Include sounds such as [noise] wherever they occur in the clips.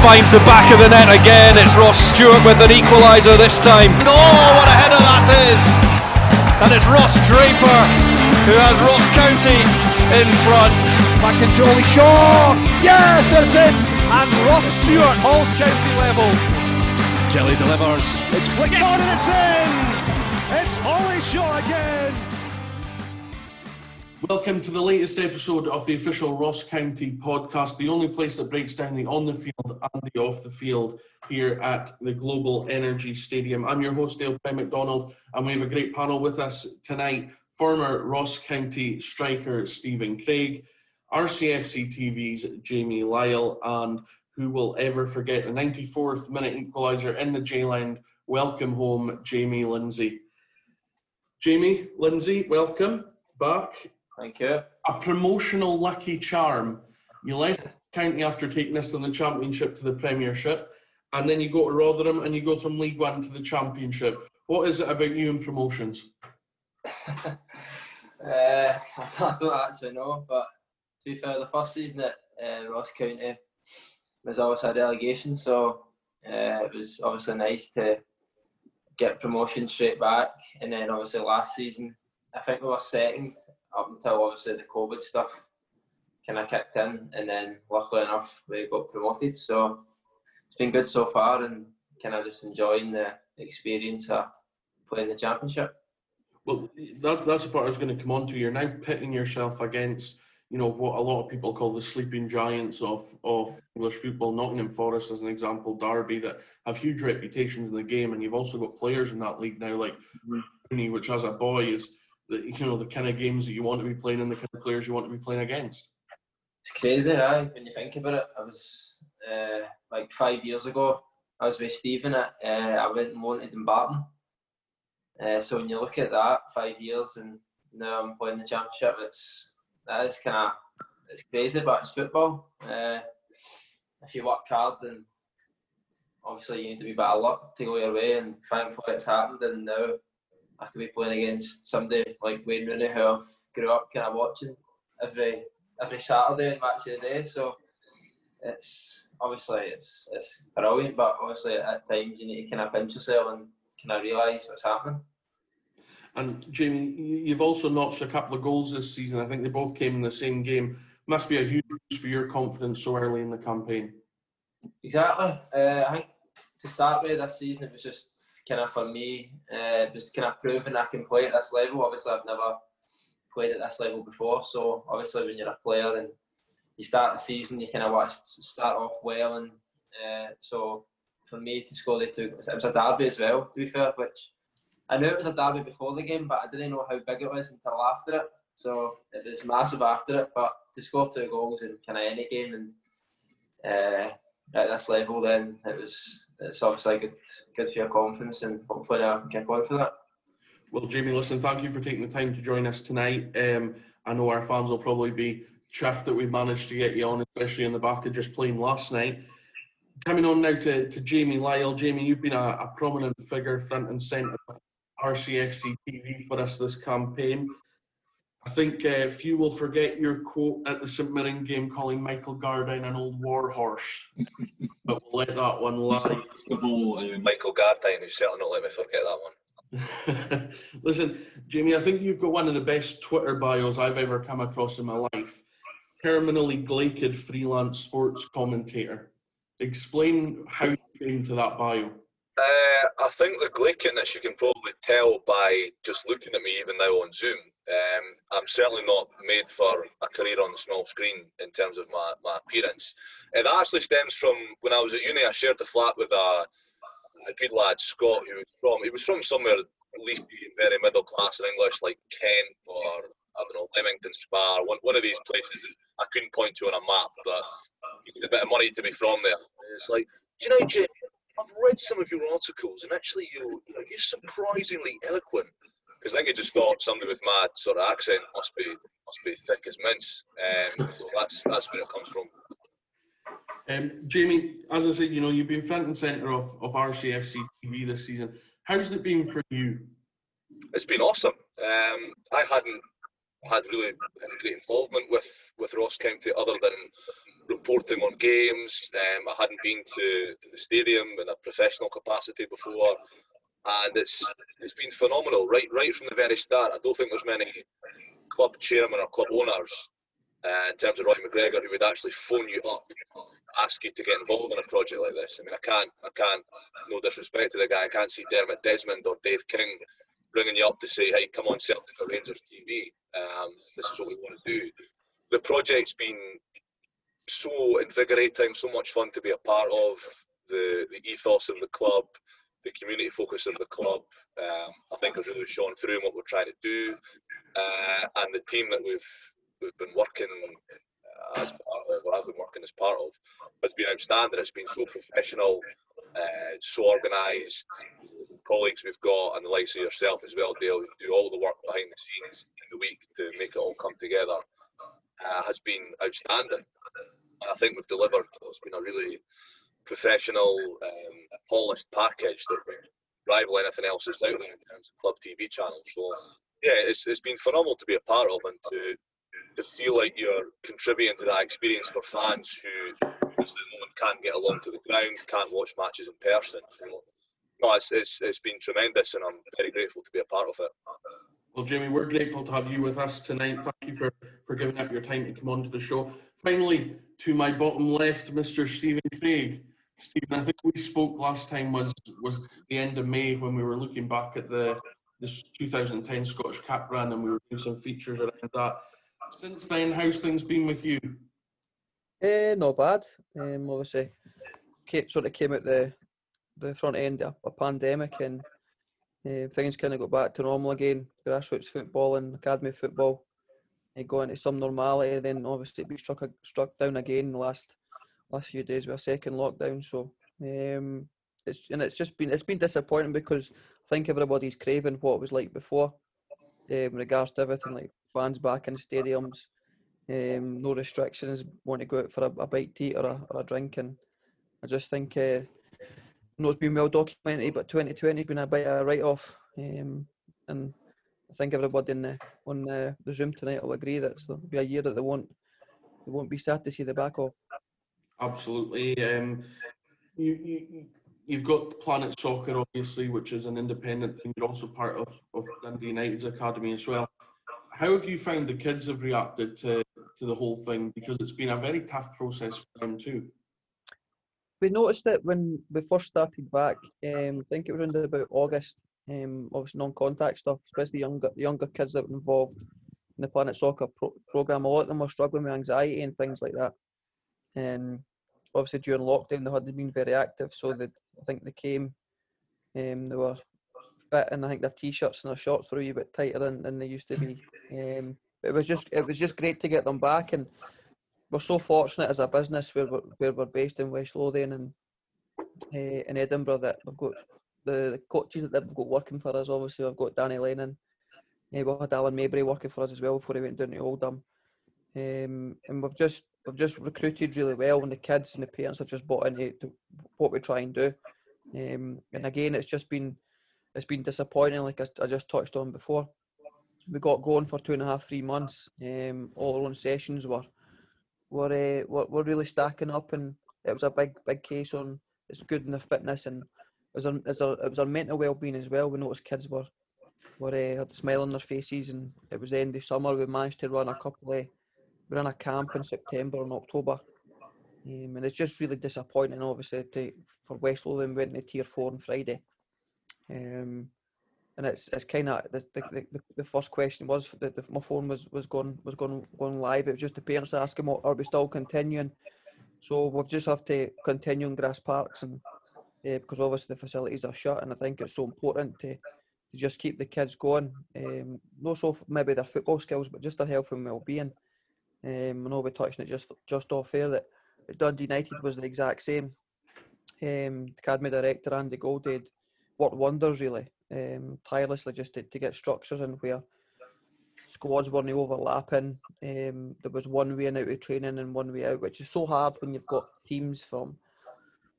finds the back of the net again. It's Ross Stewart with an equaliser this time. Oh, what a header that is! And it's Ross Draper who has Ross County in front. Back in Jolie Shaw. Yes, that's it. And Ross Stewart, Ross County level. Kelly delivers. It's flicked yes. on and it's in. It's Ollie Shaw again. Welcome to the latest episode of the official Ross County podcast, the only place that breaks down the on the field and the off the field here at the Global Energy Stadium. I'm your host, Dale Penn McDonald, and we have a great panel with us tonight. Former Ross County striker Steven Craig, RCFC TV's Jamie Lyall, and who will ever forget the 94th minute equaliser in the J-Land. Welcome home, Jamie Lindsay. Jamie Lindsay, welcome back. Thank you. A promotional lucky charm. You left county after taking us from the championship to the premiership, and then you go to Rotherham and you go from League One to the championship. What is it about you and promotions? [laughs] uh, [laughs] I don't actually know, but to be fair, the first season at uh, Ross County was always a relegation, so uh, it was obviously nice to get promotion straight back. And then obviously last season, I think we were second up until obviously the COVID stuff kind of kicked in, and then luckily enough we got promoted. So it's been good so far, and kind of just enjoying the experience of playing the championship. Well, that, that's the part I was going to come on to. You're now pitting yourself against, you know, what a lot of people call the sleeping giants of, of English football. Nottingham Forest, as an example, Derby, that have huge reputations in the game, and you've also got players in that league now, like mm-hmm. which as a boy is you know the kind of games that you want to be playing and the kind of players you want to be playing against. It's crazy, right? When you think about it, I was uh, like five years ago. I was with Steven at uh, I went and wanted in Barton. Uh, so when you look at that, five years and now I'm playing the championship, it's that is kind of it's crazy, but it's football. Uh, if you work hard, then obviously you need to be better luck to go your way, and thankfully it's happened. And now I could be playing against somebody like Wayne Rooney, who I grew up kind of watching every every Saturday and match of the day. So it's obviously it's it's brilliant, but obviously at times you need to kind of pinch yourself and kind of realise what's happening. And Jamie, you've also notched a couple of goals this season. I think they both came in the same game. Must be a huge boost for your confidence so early in the campaign. Exactly. Uh, I think to start with this season, it was just kind of for me, uh, just kind of proving I can play at this level. Obviously, I've never played at this level before, so obviously when you're a player and you start the season, you kind of want to start off well, and uh, so for me to score the two, it was a derby as well. To be fair, which I knew it was a derby before the game, but I didn't know how big it was until after it. So it was massive after it, but to score two goals in kind of any game and uh, at this level, then it was it's obviously good good for your confidence and hopefully I can kick on for that. Well, Jamie, listen, thank you for taking the time to join us tonight. Um, I know our fans will probably be chuffed that we managed to get you on, especially in the back of just playing last night. Coming on now to, to Jamie Lyall. Jamie, you've been a, a prominent figure front and centre of RCFC TV for us this campaign. I think uh, few will forget your quote at the St Mirren game calling Michael Gardyne an old warhorse. [laughs] but we'll let that one lie. First of all, uh, Michael Gardyne, who's certainly not let me forget that one. [laughs] Listen, Jamie, I think you've got one of the best Twitter bios I've ever come across in my life. Terminally glaiked freelance sports commentator. Explain how you came to that bio. Uh, I think the glakedness you can probably tell by just looking at me even now on Zoom. Um, I'm certainly not made for a career on the small screen in terms of my, my appearance. It actually stems from when I was at uni. I shared the flat with a, a good lad, Scott, who was from he was from somewhere leafy, very middle class in English, like Kent or I don't know Leamington Spa, one one of these places I couldn't point to on a map, but you need a bit of money to be from there. it's like you know, Jim, I've read some of your articles, and actually, you're, you know, you're surprisingly eloquent. Because I think he just thought somebody with my sort of accent must be must be thick as mince. Um, so that's that's where it comes from. Um, Jamie, as I said, you know, you've been front and centre of, of RCFC TV this season. How's it been for you? It's been awesome. Um, I hadn't had really any great involvement with, with Ross County other than reporting on games. Um, I hadn't been to, to the stadium in a professional capacity before, and it's it's been phenomenal right right from the very start. I don't think there's many club chairmen or club owners uh, in terms of Roy MacGregor who would actually phone you up, ask you to get involved in a project like this. I mean, I can't I can't no disrespect to the guy, I can't see Dermot Desmond or Dave King ringing you up to say, hey, come on Celtic or Rangers TV. Um, this is what we want to do. The project's been so invigorating, so much fun to be a part of. The, the ethos of the club, the community focus of the club, um, I think has really shown through in what we're trying to do, uh, and the team that we've we've been working as part of, or I've been working as part of, has been outstanding. It's been so professional, uh, so organised. Colleagues we've got, and the likes of yourself as well, Dale, who do all the work behind the scenes in the week to make it all come together, uh, has been outstanding. And I think we've delivered. It's been a really professional, um, polished package that would rival anything else that's out there in terms of club TV channels. So yeah, it's, it's been phenomenal to be a part of and to to feel like you're contributing to that experience for fans who at the moment can't get along to the ground, can't watch matches in person. So, no, it's, it's, it's been tremendous and I'm very grateful to be a part of it. Well, Jamie, we're grateful to have you with us tonight. Thank you for, for giving up your time to come on to the show. Finally, to my bottom left, Mr. Steven Craig. Steven, I think we spoke last time was was the end of May when we were looking back at the this 2010 Scottish Cup run and we were doing some features around that. Since then, how's things been with you? Uh, not bad. Um, obviously, came, sort of came out the the front end of a pandemic and uh, things kind of got back to normal again. Grassroots football and academy football uh, going into some normality. Then obviously we struck struck down again the last last few days with a second lockdown. So um, it's and it's just been it's been disappointing because I think everybody's craving what it was like before, uh, in regards to everything like fans back in stadiums, um, no restrictions, want to go out for a, a bite to eat or a, or a drink, and I just think uh, know it's been well documented, but 2020 has been a bit of a write-off, um, and I think everybody in the, on the, the Zoom tonight will agree that it'll be a year that they won't they won't be sad to see the back of. Absolutely. Um, you, you, you've got Planet Soccer, obviously, which is an independent thing. You're also part of, of Dundee United's academy as well. How have you found the kids have reacted to, to the whole thing? Because it's been a very tough process for them too. We noticed it when we first started back. Um, I think it was around about August. Um, obviously non-contact stuff, especially younger younger kids that were involved in the Planet Soccer pro- program. A lot of them were struggling with anxiety and things like that. And obviously during lockdown they hadn't been very active, so they, I think they came. Um, they were fit, and I think their t-shirts and their shorts were a wee bit tighter than, than they used to be. Um, it was just it was just great to get them back, and we're so fortunate as a business where we're, where we're based in West Lothian and uh, in Edinburgh that we've got the, the coaches that we've got working for us. Obviously, we've got Danny Lennon. Uh, we had Alan Maybury working for us as well before he went down to Oldham. Um, and we've just we've just recruited really well, and the kids and the parents have just bought into what we try and do. Um, and again, it's just been it's been disappointing, like I, I, just touched on before. We got going for two and a half, three months. Um, all our own sessions were were, uh, were were really stacking up, and it was a big big case on it's good in the fitness and it was our, it was our, it was our mental well being as well. We noticed kids were were uh, had a smile on their faces, and it was the end of summer. We managed to run a couple of we ran a camp in September and October. Um, and it's just really disappointing, obviously, to, for West Lothian went to Tier 4 on Friday. Um, and it's it's kind of the, the, the, the, first question was that the, my phone was was going was going going live. It was just the parents asking, "Are we still continuing?" So we've just have to continue in Grass Parks, and uh, because obviously the facilities are shut, and I think it's so important to, to just keep the kids going. Um, not so maybe their football skills, but just their health and well-being. Um, I know we touched on it just just off air that Dundee United was the exact same. Um, the academy director Andy Gold did worked wonders really, um, tirelessly just to, to get structures in where squads weren't overlapping. Um, there was one way in out of training and one way out, which is so hard when you've got teams from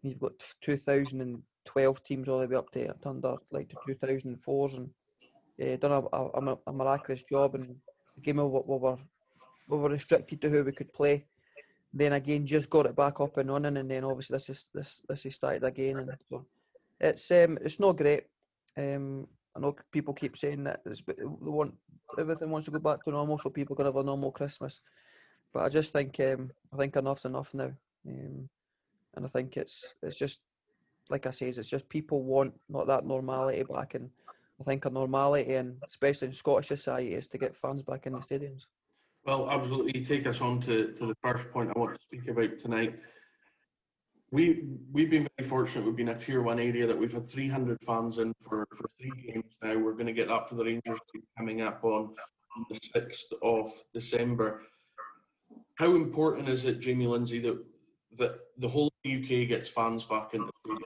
you've got 2012 teams all the way up to, under like the 2004s and uh, done a, a, a, miraculous job and the game what we were we were restricted to who we could play. then again just got it back up and running, and then obviously this is this this is started again, and so it's um it's not great. Um, I know people keep saying that they want everything wants to go back to normal, so people can have a normal Christmas. But I just think um, I think enough's enough now, um, and I think it's it's just like I say, it's just people want not that normality back, and I think a normality, and especially in Scottish society, is to get fans back in the stadiums. Well, absolutely. Take us on to, to the first point I want to speak about tonight. We we've been very fortunate. We've been a tier one area that we've had 300 fans in for, for three games now. We're going to get that for the Rangers coming up on, on the 6th of December. How important is it, Jamie Lindsay, that that the whole UK gets fans back in the stadium?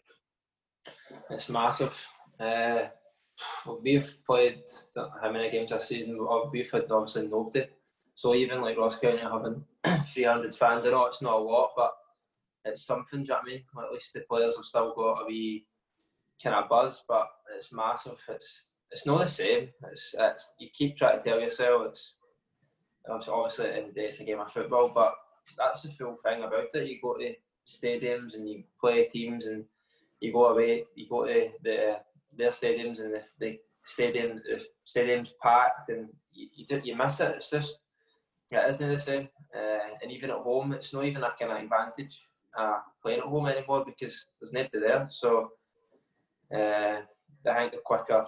It's massive. Uh, we've played how many games this season? We've had obviously nobody. So even like Ross County having [clears throat] 300 fans, I know it's not a lot, but it's something. Do you know what I mean? at least the players have still got a wee kind of buzz, but it's massive. It's it's not the same. It's it's you keep trying to tell yourself it's obviously in the day it's a game of football, but that's the full thing about it. You go to stadiums and you play teams and you go away, you go to the their stadiums and the, the stadium the stadium's packed and you, you, you miss it. It's just it isn't the same. Uh, and even at home, it's not even a kind of advantage uh, playing at home anymore because there's nobody there. So uh, I think the quicker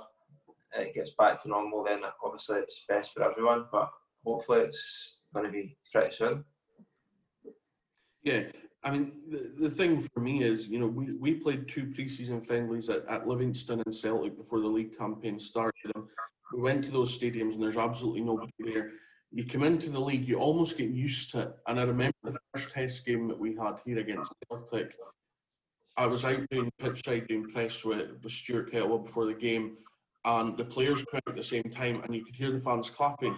it gets back to normal, then obviously it's best for everyone. But hopefully it's going to be pretty soon. Yeah, I mean, the, the thing for me is, you know, we, we played two preseason friendlies at, at Livingston and Celtic before the league campaign started. We went to those stadiums and there's absolutely nobody there. You come into the league, you almost get used to it. And I remember the first test game that we had here against Celtic. I was out doing pitch side doing press with, with Stuart Kettlewell before the game, and the players came out at the same time, and you could hear the fans clapping.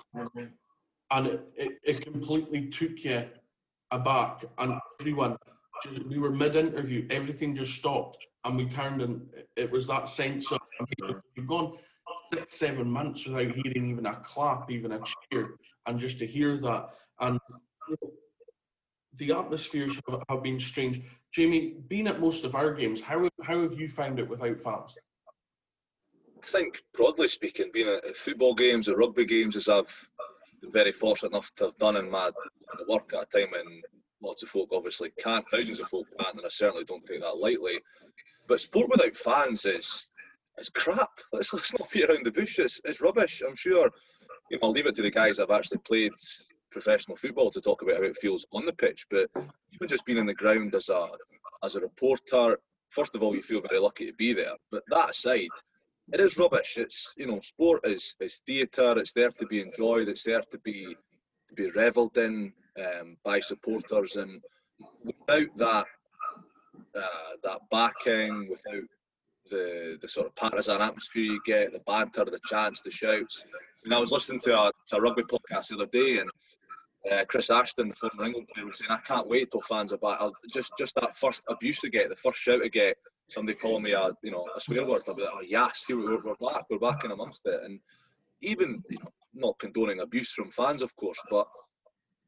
And it, it, it completely took you aback, and everyone just we were mid-interview, everything just stopped, and we turned, and it was that sense of we've gone six, seven months without hearing even a clap, even a cheer, and just to hear that, and the atmospheres have, been strange. Jamie, being at most of our games, how how have you found it without fans? I think, broadly speaking, being at football games or rugby games, as I've been very fortunate enough to have done in my work at a time when lots of folk obviously can't, thousands of folk can't, and I certainly don't take that lightly. But sport without fans is is crap. Let's, let's not be around the bush. It's, it's rubbish. I'm sure. You know, I'll leave it to the guys that have actually played professional football to talk about how it feels on the pitch. But even just being in the ground as a as a reporter, first of all, you feel very lucky to be there. But that aside, it is rubbish. It's you know, sport is is theatre. It's there to be enjoyed. It's there to be to be revelled in um, by supporters, and without that uh, that backing, without the the sort of partisan atmosphere you get, the banter, the chants, the shouts. And I was listening to a, to a rugby podcast the other day, and uh, Chris Ashton, the former England player, was saying, "I can't wait till fans are back. I'll, just just that first abuse to get, the first shout to get, somebody calling me a you know a swear word, I'll be like, oh yes, here we're, we're back, we're back in amongst it. And even you know, not condoning abuse from fans, of course, but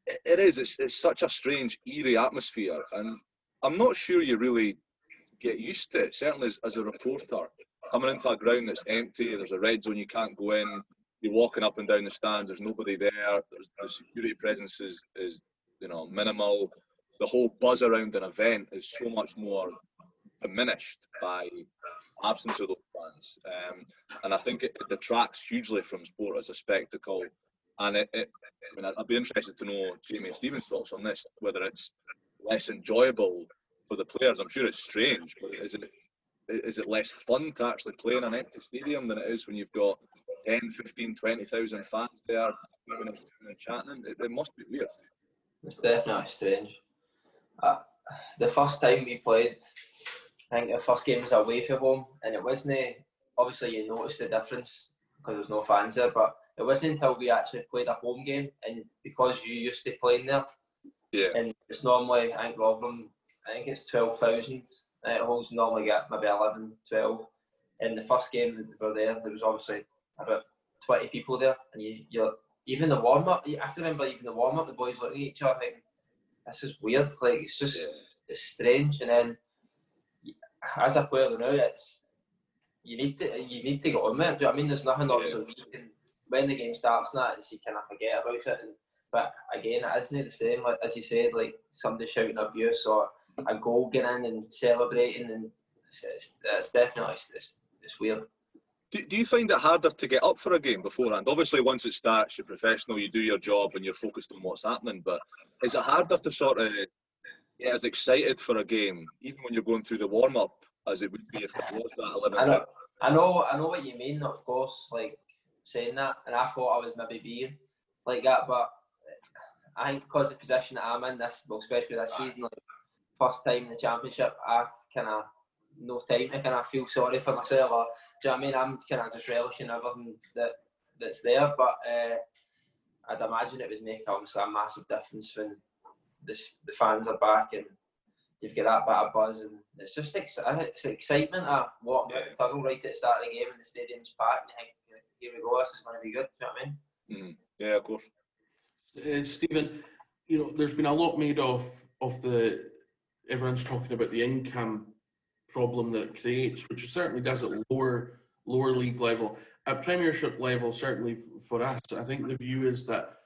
it, it is. It's, it's such a strange, eerie atmosphere, and I'm not sure you really get used to it. Certainly as, as a reporter, coming into a ground that's empty, there's a red zone, you can't go in. You're walking up and down the stands. There's nobody there. There's, the security presence is, is you know minimal. The whole buzz around an event is so much more diminished by absence of those fans. Um, and I think it, it, detracts hugely from sport as a spectacle. And it, it, I mean, I'd be interested to know Jamie and Steven's thoughts on this, whether it's less enjoyable for the players. I'm sure it's strange, but is it is it less fun to actually play in an empty stadium than it is when you've got 10, 15, 20,000 fans there and chatting? It, it must be weird. It's definitely strange. Uh, the first time we played I think the first game was away from home, and it wasn't obviously you noticed the difference because there's no fans there, but it wasn't until we actually played a home game, and because you used to playing there, yeah, and it's normally I think Rotherham, I think it's twelve thousand. It holds normally get maybe 11, 12. In the first game we were there, there was obviously about twenty people there, and you you're even the warm up. I can remember even the warm up, the boys looking at each other, thinking, this is weird. Like it's just it's strange. And then as a player now, it's you need to you need to get on with it. Do you know I mean? There's nothing obviously you can when the game starts and that you kind of forget about it. And, but again, it isn't the same. Like as you said, like somebody shouting abuse or a goal getting in and celebrating, and it's, it's definitely it's, it's, weird. Do, do you find it harder to get up for a game beforehand? Obviously, once it starts, you're professional, you do your job, and you're focused on what's happening. But is it harder to sort of get as excited for a game, even when you're going through the warm up, as it would be if it was that 11 [laughs] I know, I know, I know what you mean. Of course, like saying that, and I thought I would maybe be like that, but I think because the position that I'm in, this well, especially this season, like first time in the championship, I kind of no time to kind of feel sorry for myself. Or, do you know what I mean? I'm kind of just relishing everything that that's there, but uh, I'd imagine it would make obviously a massive difference when this, the fans are back and you've got that bit of buzz and it's just ex- it's excitement of walking yeah. the tunnel right at the start of the game and the stadium's packed and you think here we go this is going to be good do you know what I mean mm. yeah of course uh, Steven you know there's been a lot made of of the everyone's talking about the income problem that it creates which certainly does at lower lower league level. At premiership level certainly for us I think the view is that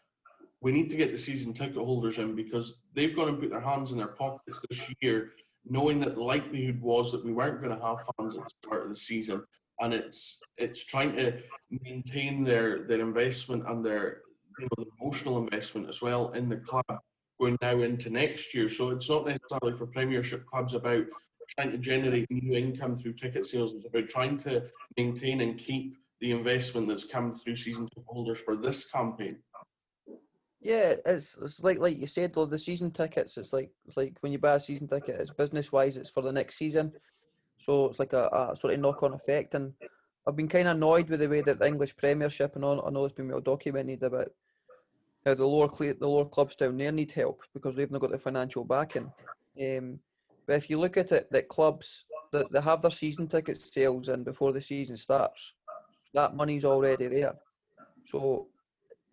we need to get the season ticket holders in because they've gone and put their hands in their pockets this year, knowing that the likelihood was that we weren't going to have fans at the start of the season, and it's it's trying to maintain their their investment and their you know emotional investment as well in the club going now into next year. So it's not necessarily for Premiership clubs about trying to generate new income through ticket sales. It's about trying to maintain and keep the investment that's come through season ticket holders for this campaign. Yeah, it's it's like like you said though, the season tickets. It's like like when you buy a season ticket, it's business wise, it's for the next season, so it's like a, a sort of knock on effect. And I've been kind of annoyed with the way that the English Premiership and all, I know it's been well documented about how the lower the lower clubs down there need help because they've not got the financial backing. Um, but if you look at it, that clubs that they have their season ticket sales in before the season starts, that money's already there. So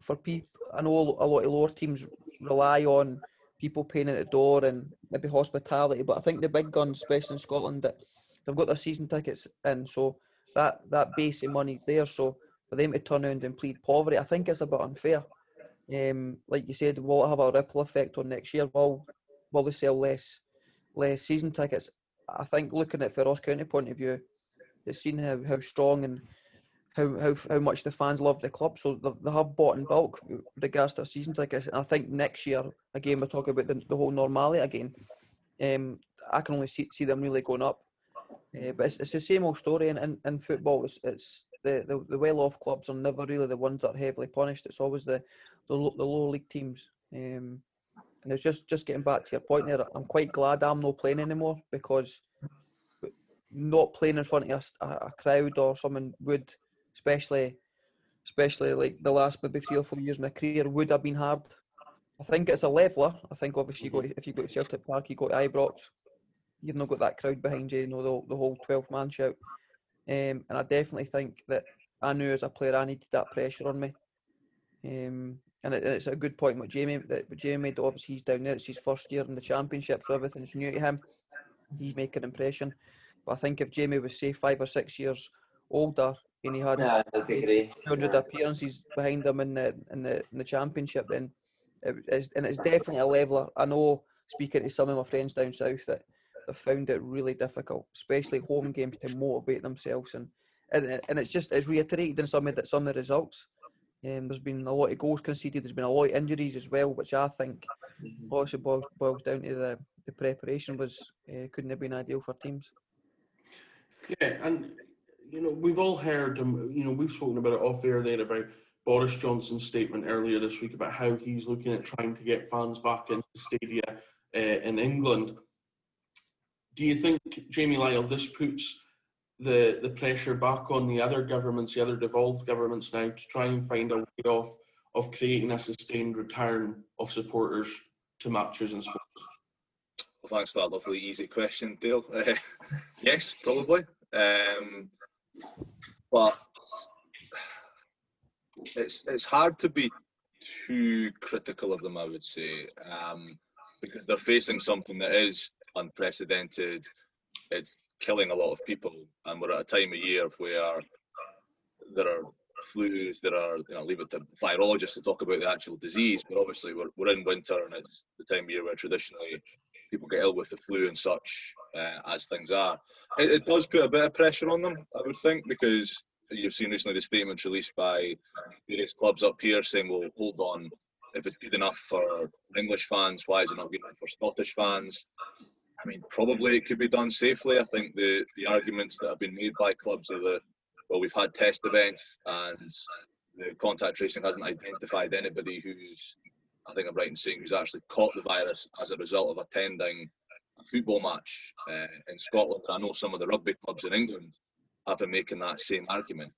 for people, I know a lot of lower teams rely on people paying at the door and maybe hospitality, but I think the big guns, especially in Scotland, that they've got their season tickets in, so that that base of money's there. So for them to turn around and plead poverty, I think it's a bit unfair. Um, like you said, will it have a ripple effect on next year? Will will they sell less less season tickets? I think looking at from Ross County point of view, they've seen how, how strong and how, how how much the fans love the club. So they, have bought in bulk regards to season tickets. And I think next year, again, we're talking about the, the whole normality again. Um, I can only see, see them really going up. Uh, but it's, it's the same old story in, in, in football. It's, it's the, the, the well off clubs are never really the ones that are heavily punished. It's always the the, the lower league teams. Um, and it's just just getting back to your point there. I'm quite glad I'm not playing anymore because not playing in front of a, a crowd or someone would especially especially like the last maybe three or four years of my career would have been hard. I think it's a leveler. I think obviously you go if you go to Celtic Park, you go to Ibrox, you've not got that crowd behind you, you know, the, the whole 12 man shout. Um, and I definitely think that I knew as a player I needed that pressure on me. Um, and, it, and, it's a good point what Jamie that Jamie made. Obviously, he's down there. It's his first year in the championship, so everything's new to him. He's making an impression. But I think if Jamie was say five or six years older and he had yeah, 200 appearances behind him in the in the, in the championship. Then it is, and it's definitely a leveler. I know speaking to some of my friends down south that have found it really difficult, especially home games, to motivate themselves and and, and it's just it's reiterated in some of the some of the results. Um, there's been a lot of goals conceded. There's been a lot of injuries as well, which I think mm-hmm. also boils, boils down to the, the preparation was uh, couldn't have been ideal for teams. Yeah, and you know, we've all heard, um, you know, we've spoken about it off air there about Boris Johnson's statement earlier this week about how he's looking at trying to get fans back into the stadia uh, in England. Do you think, Jamie Lyall, this puts the, the pressure back on the other governments, the other devolved governments now to try and find a way of, of creating a sustained return of supporters to matches and sports? Well, thanks for that lovely, easy question, Dale. [laughs] Uh, yes, probably. Um, but it's it's hard to be too critical of them. I would say um, because they're facing something that is unprecedented. It's killing a lot of people, and we're at a time of year where there are flus, there are, you know, leave it to virologists to talk about the actual disease, but obviously we're, we're in winter and it's the time of year where traditionally people get ill with the flu and such, uh, as things are. It, it does put a bit of pressure on them, I would think, because you've seen recently the statements released by various clubs up here saying, well, hold on, if it's good enough for English fans, why is it not good enough for Scottish fans? I mean, probably it could be done safely. I think the, the arguments that have been made by clubs are that, well, we've had test events and the contact tracing hasn't identified anybody who's, I think I'm right in saying, who's actually caught the virus as a result of attending a football match uh, in Scotland. I know some of the rugby clubs in England have been making that same argument.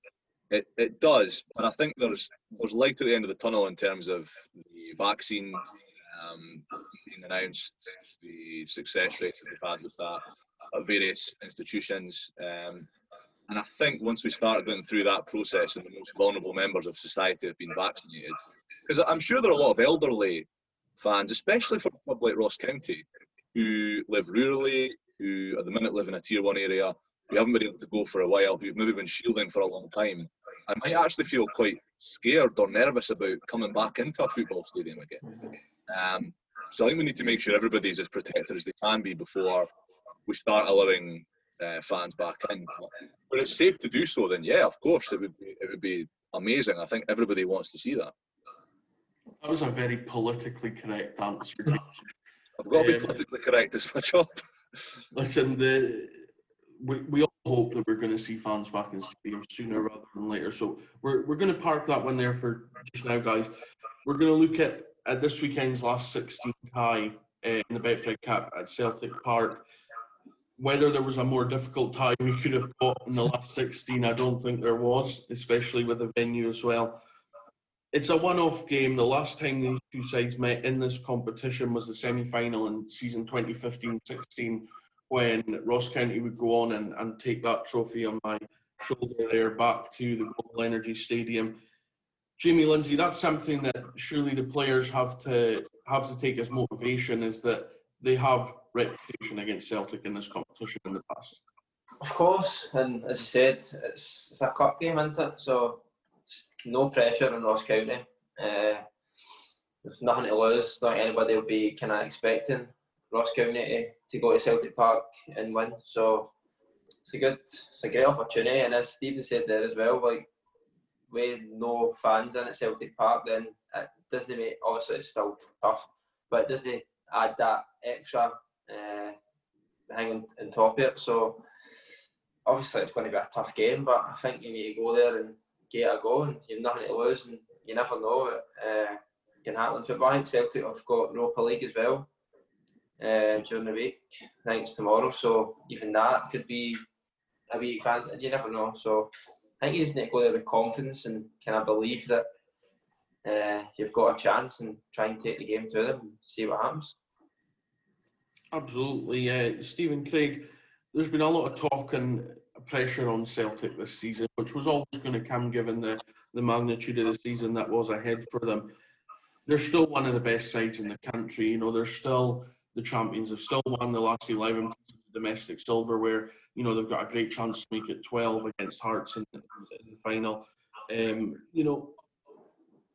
It, it does, but I think there's there's light at the end of the tunnel in terms of the vaccine um, being announced, the success rate that we've had with that at various institutions. Um, and I think once we start going through that process and the most vulnerable members of society have been vaccinated, because I'm sure there are a lot of elderly fans, especially for a club like Ross County, who live rurally, who at the minute live in a tier one area, who haven't been able to go for a while, who've maybe been shielding for a long time, I might actually feel quite scared or nervous about coming back into a football stadium again. Um, so I think we need to make sure everybody's as protected as they can be before we start allowing uh, fans back in. But it's safe to do so, then yeah, of course it would be, it would be amazing. I think everybody wants to see that. That was a very politically correct answer. I've got to be Um, politically correct as my job. [laughs] Listen, the we, we all hope that we're going to see fans back in stadium sooner rather than later. So we're, we're going to park that one there for just now, guys. We're going to look at, at this weekend's last 16 tie uh, in the Betfred Cup at Celtic Park. Whether there was a more difficult tie we could have got in the last 16, I don't think there was, especially with the venue as well. It's a one-off game. The last time these two sides met in this competition was the semi-final in season 2015-16 when Ross County would go on and, and take that trophy on my shoulder there back to the Global Energy Stadium. Jamie Lindsay, that's something that surely the players have to have to take as motivation is that they have reputation against Celtic in this competition in the past. Of course, and as you said, it's it's a cup game, isn't it? So no pressure on Ross County. Uh, there's nothing to lose. Not anybody will be kind of expecting Ross County to, to go to Celtic Park and win. So it's a good, it's a great opportunity. And as Steven said there as well, like with no fans in at Celtic Park, then it doesn't make obviously it's still tough, but it doesn't add that extra uh, thing on, top of it. So obviously it's going to be a tough game, but I think you need to go there and get a go, and you've nothing to lose, and you never know what uh, can happen football. I think Celtic have got Europa League as well uh, during the week. It's tomorrow, so even that could be a week. You never know. So I think you just need to go there with confidence and kind of believe that uh, you've got a chance and try and take the game to them and see what happens. Absolutely, uh, Steven Craig. There's been a lot of talk and pressure on Celtic this season, which was always going to come given the, the magnitude of the season that was ahead for them. They're still one of the best sides in the country. You know, they're still the champions. Have still won the last 11 domestic silverware. You know, they've got a great chance to make it 12 against Hearts in the, in the final. Um, you know,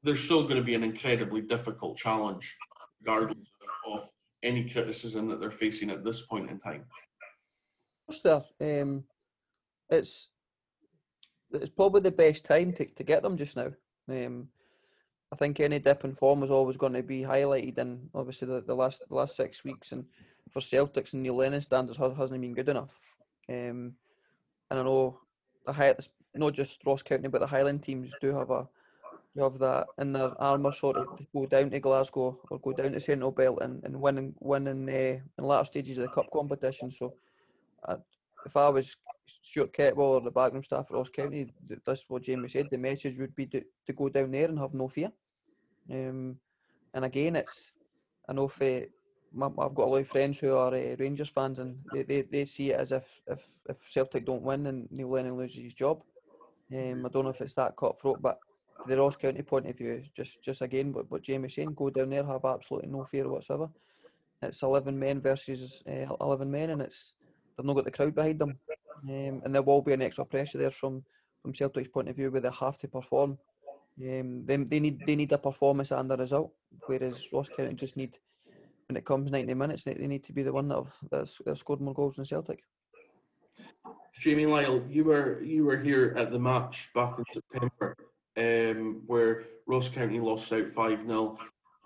there's still going to be an incredibly difficult challenge, regardless of any criticism that they're facing at this point in time. there. Um, it's it's probably the best time to, to get them just now. Um, I think any dip in form is always going to be highlighted, and obviously the, the last the last six weeks and for Celtics and Neil Lennon standards ha- hasn't been good enough. Um, and I know the high, not just Ross County, but the Highland teams do have a have that in their armour sort of to go down to Glasgow or go down to Central Belt and, and win and win in, uh, in latter stages of the cup competition. So uh, if I was Stuart Kettlewell or the backroom staff at Ross County, th- that's what Jamie said. The message would be to, to go down there and have no fear. Um, and again, it's I know my, I've got a lot of friends who are uh, Rangers fans, and they, they, they see it as if, if if Celtic don't win and Neil Lennon loses his job. Um, I don't know if it's that cutthroat, but the Ross County point of view, just just again what, what Jamie's saying, go down there, have absolutely no fear whatsoever. it's eleven men versus uh, eleven men, and it's they've not got the crowd behind them, um, and there will be an extra pressure there from from Celtic's point of view where they have to perform. Um, they, they need they need a performance and a result, whereas Ross County just need when it comes ninety minutes they, they need to be the one that have that's, that scored more goals than Celtic. Jamie Lyall, you were you were here at the match back in September, um, where Ross County lost out five 0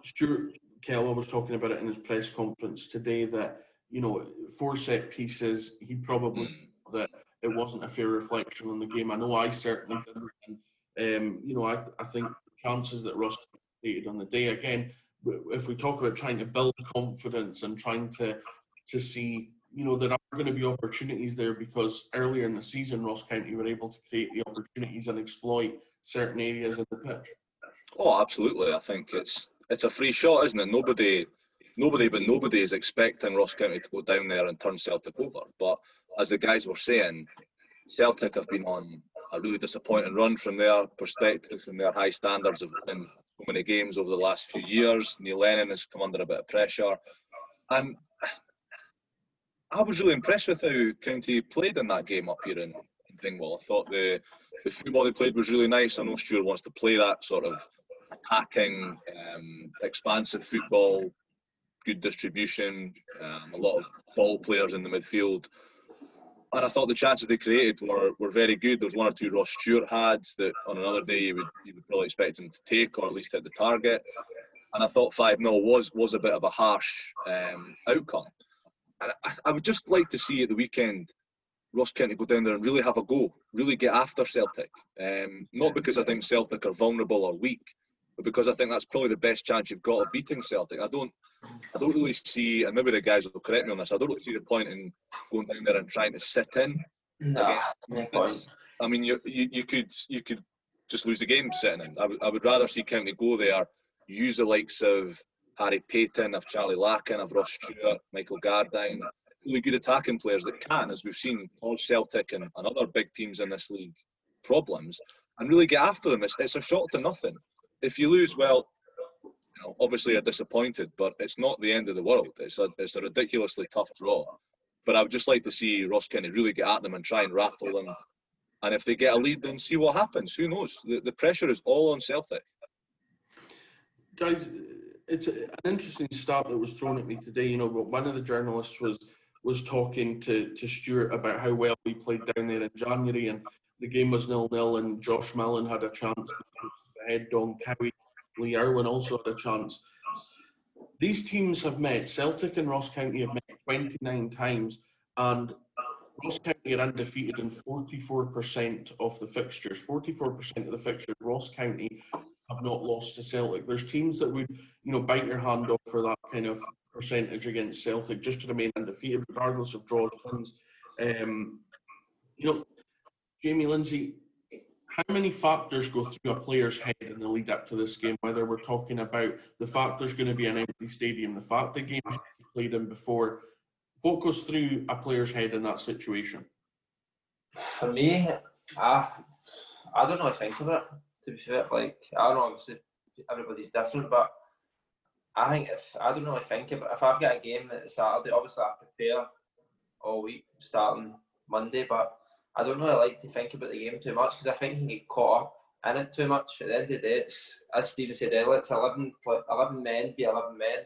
Stuart Kelleher was talking about it in his press conference today that you know four set pieces. He probably Hmm. that it wasn't a fair reflection on the game. I know I certainly didn't. And, um, you know, I, I think chances that Ross created on the day again. If we talk about trying to build confidence and trying to to see, you know, there are going to be opportunities there because earlier in the season, Ross County were able to create the opportunities and exploit certain areas of the pitch. Oh, absolutely. I think it's it's a free shot, isn't it? Nobody, nobody, but nobody is expecting Ross County to go down there and turn Celtic over. But as the guys were saying, Celtic have been on a really disappointing run from their perspective, from their high standards of winning so many games over the last few years. Neil Lennon has come under a bit of pressure, and I was really impressed with how County played in that game up here in, in Dingwall. I thought the the football they played was really nice. I know Stuart wants to play that sort of attacking, um, expansive football, good distribution, um, a lot of ball players in the midfield. And I thought the chances they created were, were very good. There was one or two Ross Stewart had that on another day you would, you would probably expect him to take or at least hit the target. And I thought 5 0 was, was a bit of a harsh um, outcome. And I, I would just like to see at the weekend Ross County go down there and really have a go, really get after Celtic. Um, not because I think Celtic are vulnerable or weak, because I think that's probably the best chance you've got of beating Celtic. I don't, I don't really see, and maybe the guys will correct me on this. I don't really see the point in going down there and trying to sit in. Nah, no point. I mean, you, you you could you could just lose the game sitting in. I would I would rather see County go there, use the likes of Harry Paton, of Charlie Lakin, of Ross Stewart, Michael Gardyne, really good attacking players that can, as we've seen, cause Celtic and, and other big teams in this league problems, and really get after them. It's, it's a shot to nothing. If you lose, well, you know, obviously you're disappointed, but it's not the end of the world. It's a it's a ridiculously tough draw. But I would just like to see Ross County really get at them and try and rattle them. And if they get a lead, then see what happens. Who knows? The, the pressure is all on Celtic. guys, it's an interesting stat that was thrown at me today. You know, one of the journalists was was talking to to Stuart about how well we played down there in January, and the game was nil nil, and Josh Mullin had a chance ahead. Don Cowie, Lee Erwin also had a chance. These teams have met. Celtic and Ross County have met 29 times, and Ross County are undefeated in 44% of the fixtures. 44% of the fixtures, Ross County have not lost to Celtic. There's teams that would, you know, bite your hand off for that kind of percentage against Celtic just to remain undefeated, regardless of draws, wins. Um, you know, Jamie Lindsay, how many factors go through a player's head in the lead up to this game? Whether we're talking about the fact there's going to be an empty stadium, the fact the games you played in before, what goes through a player's head in that situation? For me, I, I don't really think of it. To be fair, like I don't know, obviously everybody's different, but I think if I don't really think of it, if I've got a game that Saturday, obviously I prepare all week starting Monday, but I don't really like to think about the game too much because I think you get caught up in it too much. At the end of the day, it's as Steven said earlier, it's 11, like 11 men be 11 men.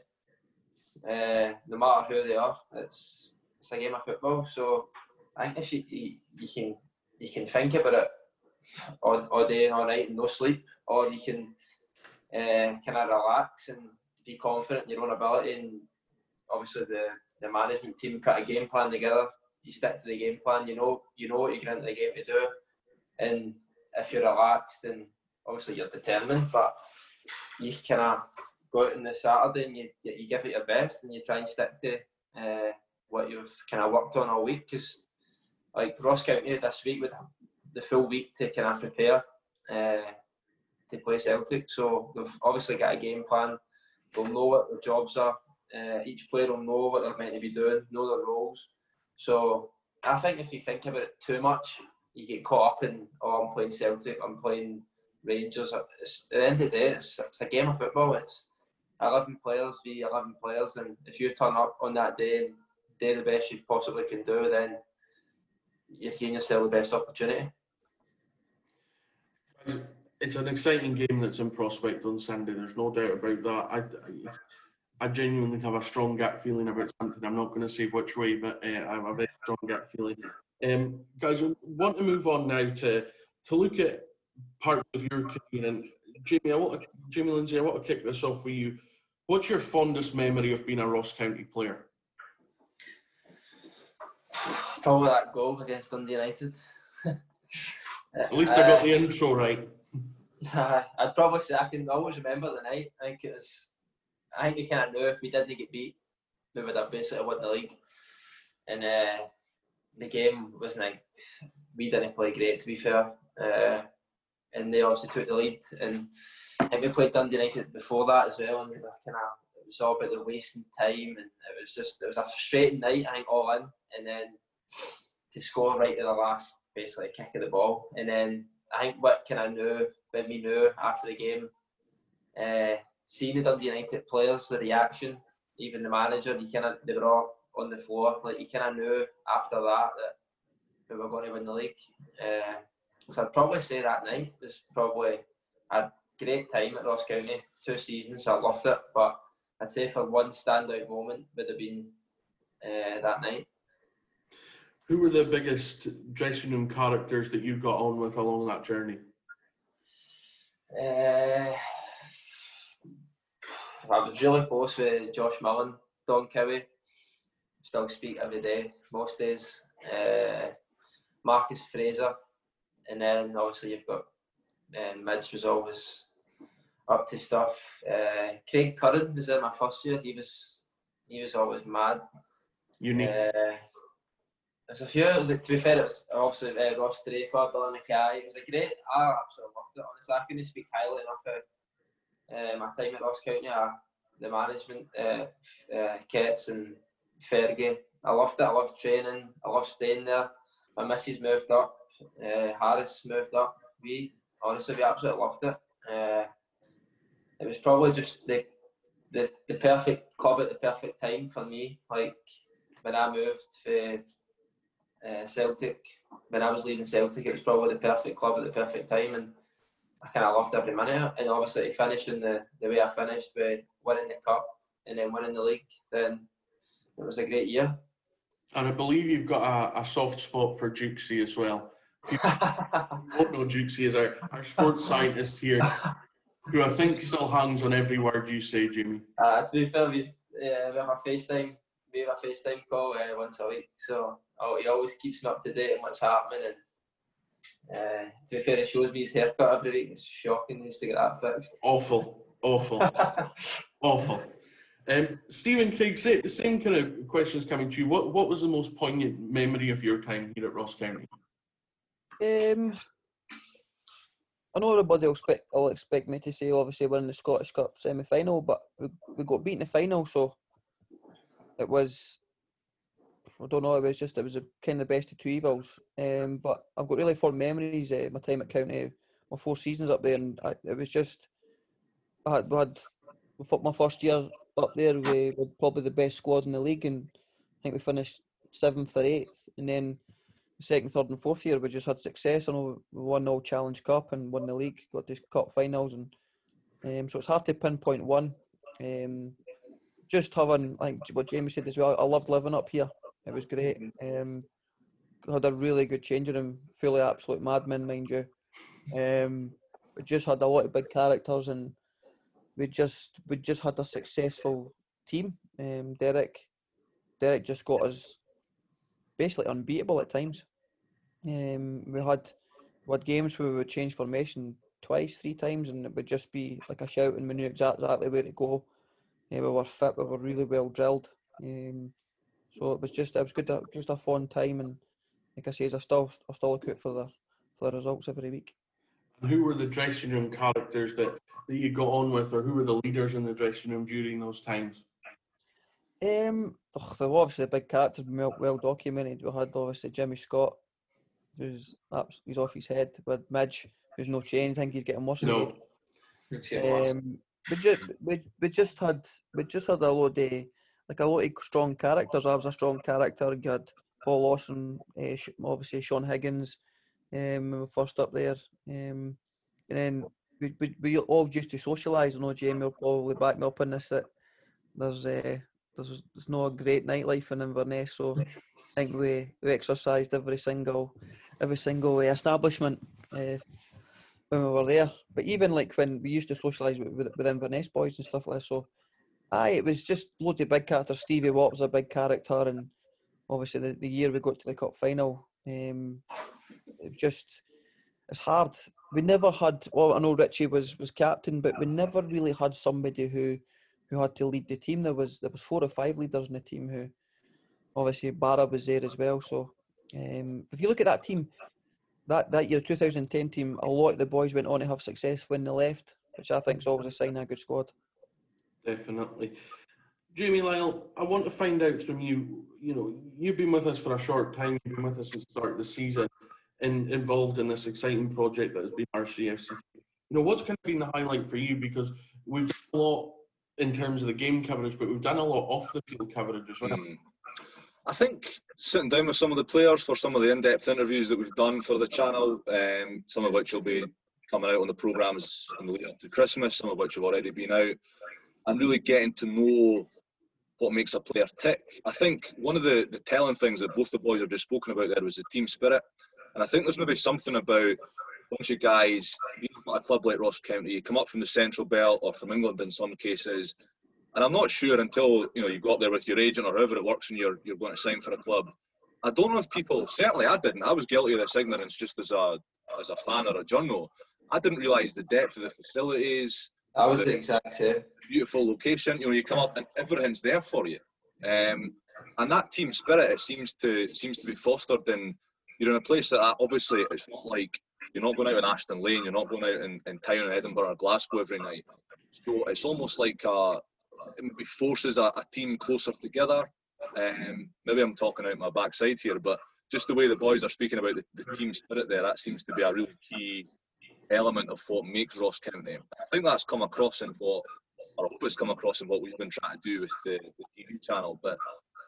Uh, no matter who they are, it's it's a game of football. So I think if you, you, you can you can think about it all, all day and all night and no sleep, or you can uh, kind of relax and be confident in your own ability. And obviously, the, the management team put a game plan together. You stick to the game plan. You know you know what you're going into the game to do, and if you're relaxed and obviously you're determined, but you kind of go out on the Saturday and you you give it your best and you try and stick to uh, what you've kind of worked on all week. Because like Ross County this week with the full week to kind of prepare uh, to play Celtic, so they've obviously got a game plan. They'll know what their jobs are. Uh, each player will know what they're meant to be doing, know their roles. So I think if you think about it too much, you get caught up in oh I'm playing Celtic, I'm playing Rangers. It's, at the end of the day, it's, it's a game of football. It's 11 players v 11 players, and if you turn up on that day and do the best you possibly can do, then you're giving yourself the best opportunity. It's an exciting game that's in prospect on Sunday. There's no doubt about that. I, I, I genuinely have a strong gut feeling about something. I'm not going to say which way, but uh, I have a very strong gut feeling. Um, guys, I want to move on now to to look at parts of your career. And Jamie, I want to, Jamie Lindsay, I want to kick this off for you. What's your fondest memory of being a Ross County player? Probably that goal against Dundee United. At least I got the intro right. [laughs] I'd probably say I can always remember the night. I think it was. I think we kind of knew if we didn't get beat, we would have basically won the league. And uh, the game wasn't like we didn't play great to be fair. Uh, and they obviously took the lead. And we played Dundee United before that as well, and kind of it was all about the wasting time, and it was just it was a frustrating night. I think all in, and then to score right at the last, basically kick of the ball, and then I think what kind of knew when we knew after the game, uh, seeing the Dundee United players, the reaction, even the manager, you kind of they were all on the floor, like you kind of knew after that that we were going to win the league. Uh, so I'd probably say that night was probably a great time at Ross County. Two seasons, I loved it. But I'd say for one standout moment would have been uh, that night. Who were the biggest dressing room characters that you got on with along that journey? Uh, I was really close with Josh Mullin, Don Cowie. Still speak every day, most days. Uh, Marcus Fraser, and then obviously you've got um, Midge was always up to stuff. Uh, Craig Curran was in my first year. He was he was always mad. Unique. Uh, there's a few. It was like, to be fair, it was obviously uh, Ross Draper, Bill Mackay. It was a great. I absolutely loved it. Honestly, I couldn't speak highly enough of my time at Ross County. The management, uh, uh, Kets and Fergie. I loved it. I loved training. I loved staying there. My missus moved up uh, Harris moved up. We honestly we absolutely loved it. Uh, it was probably just the, the the perfect club at the perfect time for me. Like when I moved to uh, Celtic, when I was leaving Celtic, it was probably the perfect club at the perfect time, and I kind of loved every minute. And obviously, finishing the the way I finished with winning the cup and then winning the league, then it was a great year. And I believe you've got a, a soft spot for Dukesy as well [laughs] don't know Jukesy is our, our sports scientist here, who I think still hangs on every word you say, Jimmy. Uh, to be fair, we, uh, we have a FaceTime, we have a FaceTime call uh, once a week, so oh, he always keeps me up to date on what's happening. And uh, to be fair, he shows me his haircut every week. It's shocking. He needs to get that fixed. Awful, awful, [laughs] awful. Um, Steven Craig, same kind of questions coming to you. What what was the most poignant memory of your time here at Ross County? Um, I know everybody will expect, will expect me to say obviously we're in the Scottish Cup semi final, but we, we got beaten in the final, so it was. I don't know. It was just it was a, kind of the best of two evils. Um, but I've got really fond memories. Uh, my time at County, my four seasons up there, and I, it was just. I had, we had my first year up there. We were probably the best squad in the league, and I think we finished seventh or eighth. And then the second, third, and fourth year, we just had success. I know we won all Challenge Cup and won the league, got to cup finals, and um, so it's hard to pinpoint one. Um, just having, like what Jamie said as well, I loved living up here. It was great. Um, had a really good changing room, fully absolute madmen, mind you. Um, we just had a lot of big characters, and we just we just had a successful team. Um, Derek, Derek just got us basically unbeatable at times. Um, we had we had games where we would change formation twice, three times, and it would just be like a shout, and we knew exactly where to go. Yeah, we were fit, we were really well drilled. Um, so it was just it was good, just a fun time, and like I say, I still I still look out for the for the results every week. And who were the dressing room characters that, that you got on with, or who were the leaders in the dressing room during those times? Um, there were obviously big characters, well, well documented. We had obviously Jimmy Scott, who's he's off his head. but Midge, who's no change. I think he's getting worse. No. Um, we just we, we just had we just had a lot of like a lot of strong characters. I was a strong character. You had Paul Lawson, uh, obviously Sean Higgins, um, first up there, um, and then we, we, we all used to socialise. I know Jamie will probably back me up on this that there's uh, there's there's no great nightlife in Inverness, so I think we, we exercised every single every single establishment uh, when we were there. But even like when we used to socialise with, with, with Inverness boys and stuff like that, so aye, it was just loads of big characters. Stevie Watt was a big character, and obviously the, the year we got to the cup final, um, it just it's hard. We never had. Well, I know Richie was was captain, but we never really had somebody who who had to lead the team. There was there was four or five leaders in the team who, obviously, Barra was there as well. So, um, if you look at that team, that that year 2010 team, a lot of the boys went on to have success when they left, which I think is always a sign of a good squad. Definitely. Jamie Lyall, I want to find out from you. You know, you've been with us for a short time. You've been with us since the start of the season, and involved in this exciting project that has been RCFC. You know, what's kind of been the highlight for you? Because we've done a lot in terms of the game coverage, but we've done a lot off the field coverage as well. Mm. I think sitting down with some of the players for some of the in-depth interviews that we've done for the channel, um, some of which will be coming out on the programmes in the lead up to Christmas, some of which have already been out, and really getting to know what makes a player tick. I think one of the, the telling things that both the boys have just spoken about there was the team spirit. And I think there's maybe something about a bunch of guys, at a club like Ross County, you come up from the Central Belt or from England in some cases, and I'm not sure until you know you go up there with your agent or however it works when you're you're going to sign for a club. I don't know if people certainly I didn't. I was guilty of this ignorance just as a as a fan or a journal. I didn't realise the depth of the facilities. I was the, exact same. Beautiful location. You know, you come up and everything's there for you. Um, and that team spirit it seems to seems to be fostered in you're in a place that obviously it's not like you're not going out in Ashton Lane, you're not going out in, in town in Edinburgh or Glasgow every night. So it's almost like a, it maybe forces a, a team closer together. Um, maybe I'm talking out my backside here, but just the way the boys are speaking about the, the team spirit there, that seems to be a really key element of what makes Ross County. I think that's come across in what, or I hope it's come across in what we've been trying to do with the, the TV channel. But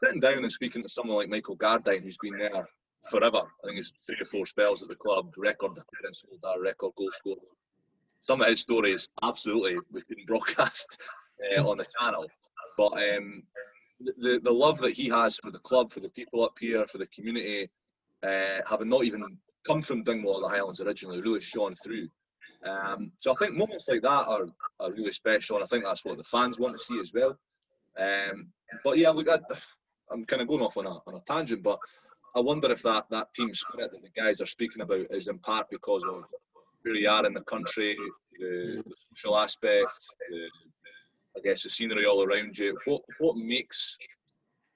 sitting down and speaking to someone like Michael Gardyne, who's been there forever. I think it's three or four spells at the club, record appearance holder, record goal scorer. Some of his stories, absolutely, we couldn't [laughs] broadcast uh, on the channel. But um, the the love that he has for the club, for the people up here, for the community, uh, having not even come from Dingwall the Highlands originally, really shone through. Um, so I think moments like that are, are really special, and I think that's what the fans want to see as well. Um, but yeah, look, I, I'm kind of going off on a, on a tangent, but I wonder if that, that team spirit that the guys are speaking about is in part because of where you are in the country, the, the social aspect, the, I guess the scenery all around you. What what makes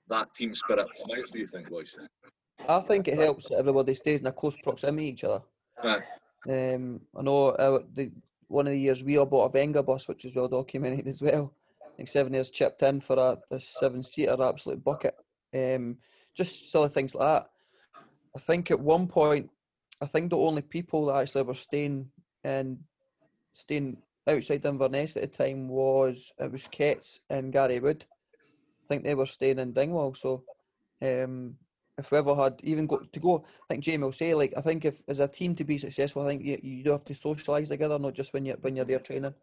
that team spirit come out? Do you think, boys? I think it helps that everybody stays in a close proximity to each other. Um, I know uh, the, one of the years we all bought a Venga bus, which is well documented as well. I think seven years chipped in for a, a seven seater absolute bucket. Um, just silly things like that. I think at one point, I think the only people that actually were staying and staying outside Inverness at the time was it was Kets and Gary Wood. I think they were staying in Dingwall. So um, if we ever had even go to go, I think Jamie will say like I think if as a team to be successful, I think you, you do have to socialise together, not just when you when you're there training.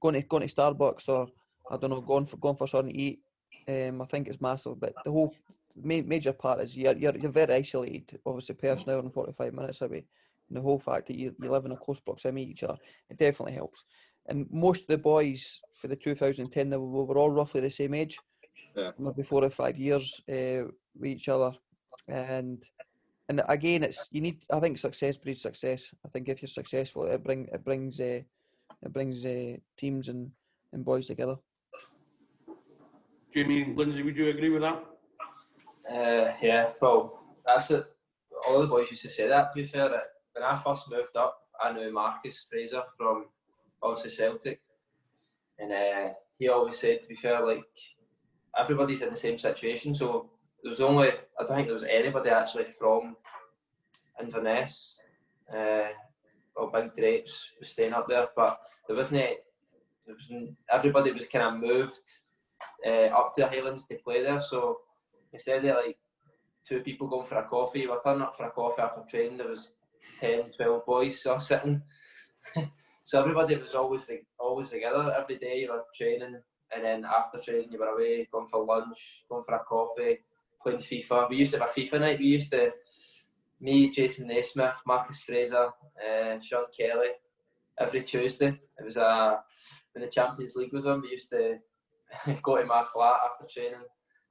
Going to going to Starbucks or I don't know, going for going for something to eat. Um, I think it's massive, but the whole major part is you're, you're, you're very isolated, obviously, per hour and 45 minutes away. And the whole fact that you, you live in a close proximity to each other, it definitely helps. And most of the boys for the 2010, they were, were all roughly the same age, yeah. maybe four or five years uh, with each other. And and again, it's you need. I think success breeds success. I think if you're successful, it bring it brings uh, it brings uh, teams and, and boys together. Jamie Lindsay, would you agree with that? Uh, yeah, well, that's it. All the boys used to say that. To be fair, when I first moved up, I knew Marcus Fraser from obviously Celtic, and uh, he always said, to be fair, like everybody's in the same situation. So there was only I don't think there was anybody actually from Inverness uh, or Big Drapes was staying up there, but there wasn't there was everybody was kind of moved uh, up to the Highlands to play there. So instead of like two people going for a coffee, we turning up for a coffee after training. There was 10, 12 boys all sitting. [laughs] so everybody was always like, always together every day. You were training, and then after training, you were away, going for lunch, going for a coffee, playing FIFA. We used to have a FIFA night. We used to, me, Jason Naismith, Marcus Fraser, uh, Sean Kelly, every Tuesday. It was a when the Champions League was on. We used to [laughs] go to my flat after training,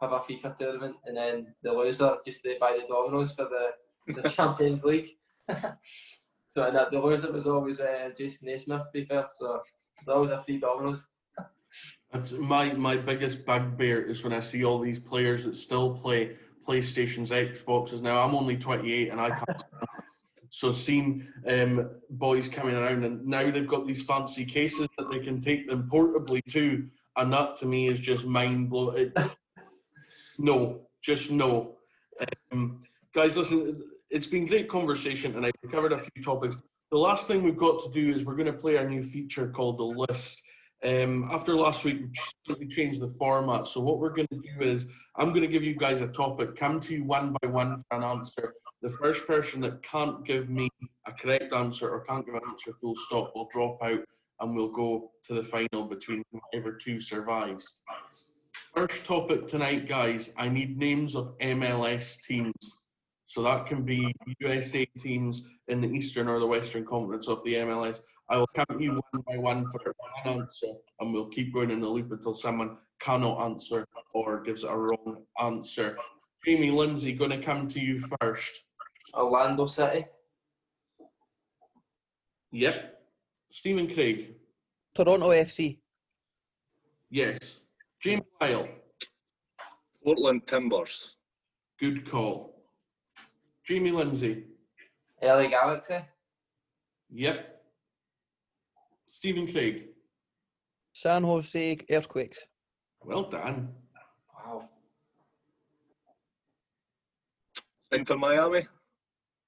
have a FIFA tournament, and then the loser just to buy the dominoes for the, the [laughs] Champions League. [laughs] so and that, the loser was always uh, Jason Naismith, to be fair. So it was always a free dominoes. That's my my biggest bugbear is when I see all these players that still play PlayStations, Xboxes. Now I'm only 28 and I can't. [laughs] so seeing um, boys coming around and now they've got these fancy cases that they can take them portably too, and that to me is just mind blowing. No, just no. Um, guys, listen, it's been great conversation and I've covered a few topics. The last thing we've got to do is we're going to play our new feature called the list. Um, after last week, we changed the format. So what we're going to do is I'm going to give you guys a topic, come to you one by one for an answer. The first person that can't give me a correct answer or can't give an answer full stop will drop out and we'll go to the final between whoever two survives. First topic tonight, guys. I need names of MLS teams. So that can be USA teams in the Eastern or the Western Conference of the MLS. I will count you one by one for one answer, and we'll keep going in the loop until someone cannot answer or gives a wrong answer. Jamie Lindsay, going to come to you first. Orlando City, Yep. Steven Craig. Toronto FC. Yes. Jamie Lyall. Portland Timbers. Good call. Jamie Lindsay. LA Galaxy, Yep. Steven Craig. San Jose Earthquakes. Well done. wow, Inter Miami.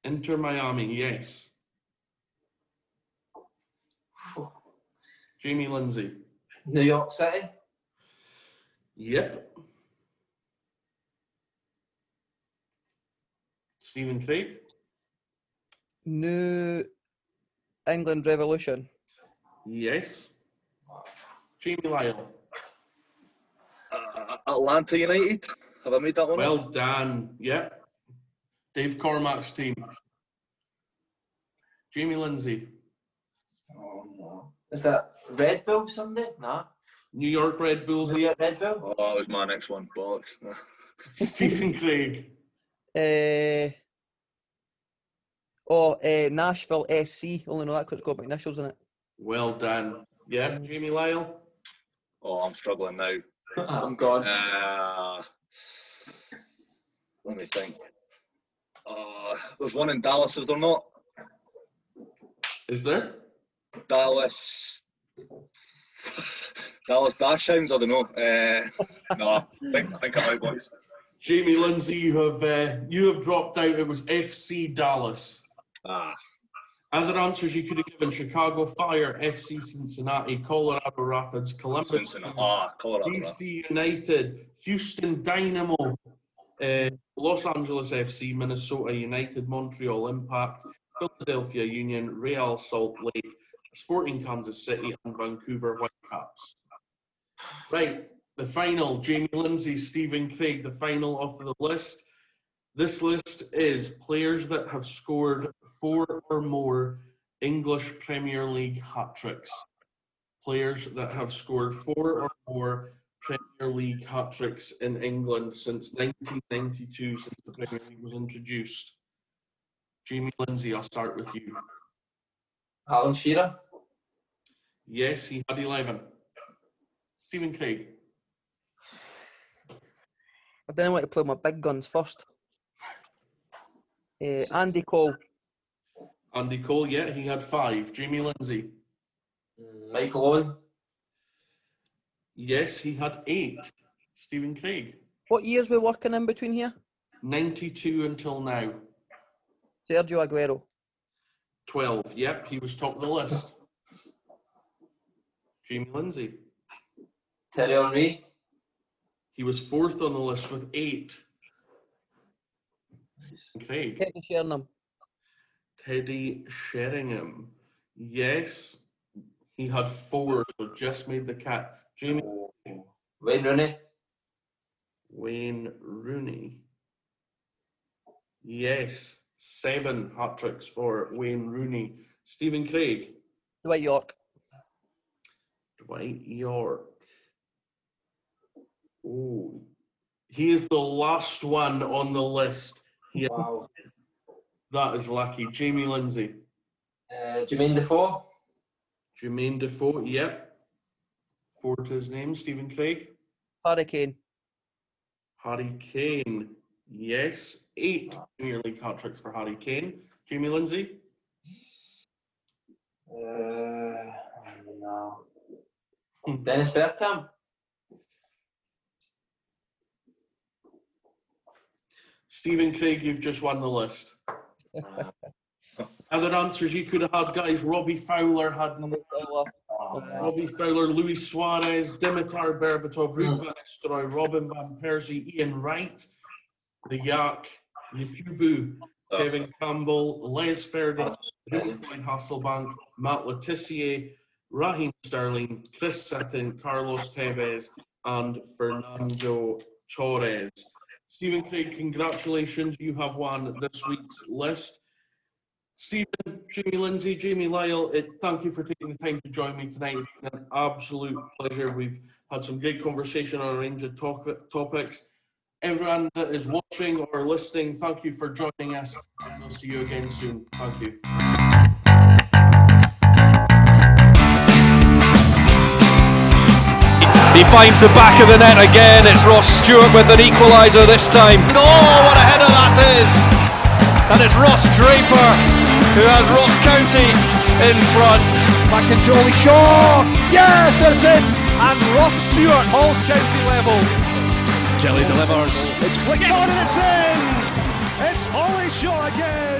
Inter Miami, yes. Jamie Lindsay. New York City, Yep. Steven Craig. New England Revolution. Yes. Jamie Lyall. Uh, Atlanta United. Have I made that one? up? Well done. Yep. Dave Cormack's team. Jamie Lindsay. is that Red Bull Sunday? Nah, New York Red Bulls. New York Red Bull. Oh, that was my next one. Bollocks. [laughs] [laughs] Steven Craig. Uh, oh, uh, Nashville SC. Only know that because it's got my initials in it. Well done. Yeah, Jamie Lyall. Oh, I'm struggling now. [laughs] I'm gone. Uh, let me think. Uh, there's one in Dallas, is there not? Is there? Dallas. Dallas Dash Hounds, I don't know. Uh, no, I think, I think I'm out, boys. Jamie Lindsay, you have uh, you have dropped out. It was FC Dallas. Ah, Other answers you could have given: Chicago Fire, FC Cincinnati, Colorado Rapids, Columbus, Cincinnati. Ah, Colorado. DC United, Houston Dynamo, uh, Los Angeles FC, Minnesota United, Montreal Impact, Philadelphia Union, Real Salt Lake, Sporting Kansas City, and Vancouver Whitecaps. Right, the final, Jamie Lindsay, Steven Craig, the final of the list. This list is players that have scored four or more English Premier League hat tricks. Players that have scored four or more Premier League hat tricks in England since 1992, since the Premier League was introduced. Jamie Lindsay, I'll start with you. Alan Shearer, Yes, he had 11. Steven Craig. I didn't want to play my big guns first. Uh, Andy Cole. Andy Cole, yeah, he had five. Jamie Lindsay. mm, Michael Owen, Yes, he had eight. Steven Craig. What years we working in between here? 92 until now. Sergio Aguero. 12. Yep, he was top of the list. Jamie Lindsay. Thierry Henry. He was fourth on the list with eight. Craig. Teddy Sheringham. Teddy Sheringham. Yes, he had four, so just made the cat. Jamie Wayne Rooney. Wayne Rooney. Yes, seven hat tricks for Wayne Rooney. Steven Craig. Dwight Yorke. Dwight Yorke. Oh, he is the last one on the list. He, Wow. That is lucky. Jamie Lindsay. Uh, Jermaine Defoe. Jermaine Defoe. Yep. Four to his name. Steven Craig. Harry Kane. Harry Kane. Yes. Eight Premier League hat tricks for Harry Kane. Jamie Lindsay. Uh, no. Dennis Bergkamp. Steven Craig, you've just won the list. Other answers you could have had, guys. Robbie Fowler had Fowler. Ah. Robbie Fowler, Luis Suarez, Dimitar Berbatov, Ruud hmm. van Nistelrooy, Robin van Persie, Ian Wright, the Yak, Yakubu, ah. Kevin Campbell, Les Ferdinand, Floyd Hasselbaink, Matt Le Tissier, Raheem Sterling, Chris Sutton, Carlos Tevez, and Fernando Torres. Steven Craig, congratulations. You have won this week's list. Steven, Jamie Lindsay, Jamie Lyall, it, thank you for taking the time to join me tonight. It's been an absolute pleasure. We've had some great conversation on a range of topic, topics. Everyone that is watching or listening, thank you for joining us. We'll see you again soon. Thank you. He finds the back of the net again. It's Ross Stewart with an equaliser this time. Oh, what a header that is! And it's Ross Draper who has Ross County in front. Back in Jolie Shaw. Yes, that's it. And Ross Stewart, Ross County level. Jelly delivers. It's flicked yes. on and it's in. It's Holly Shaw again.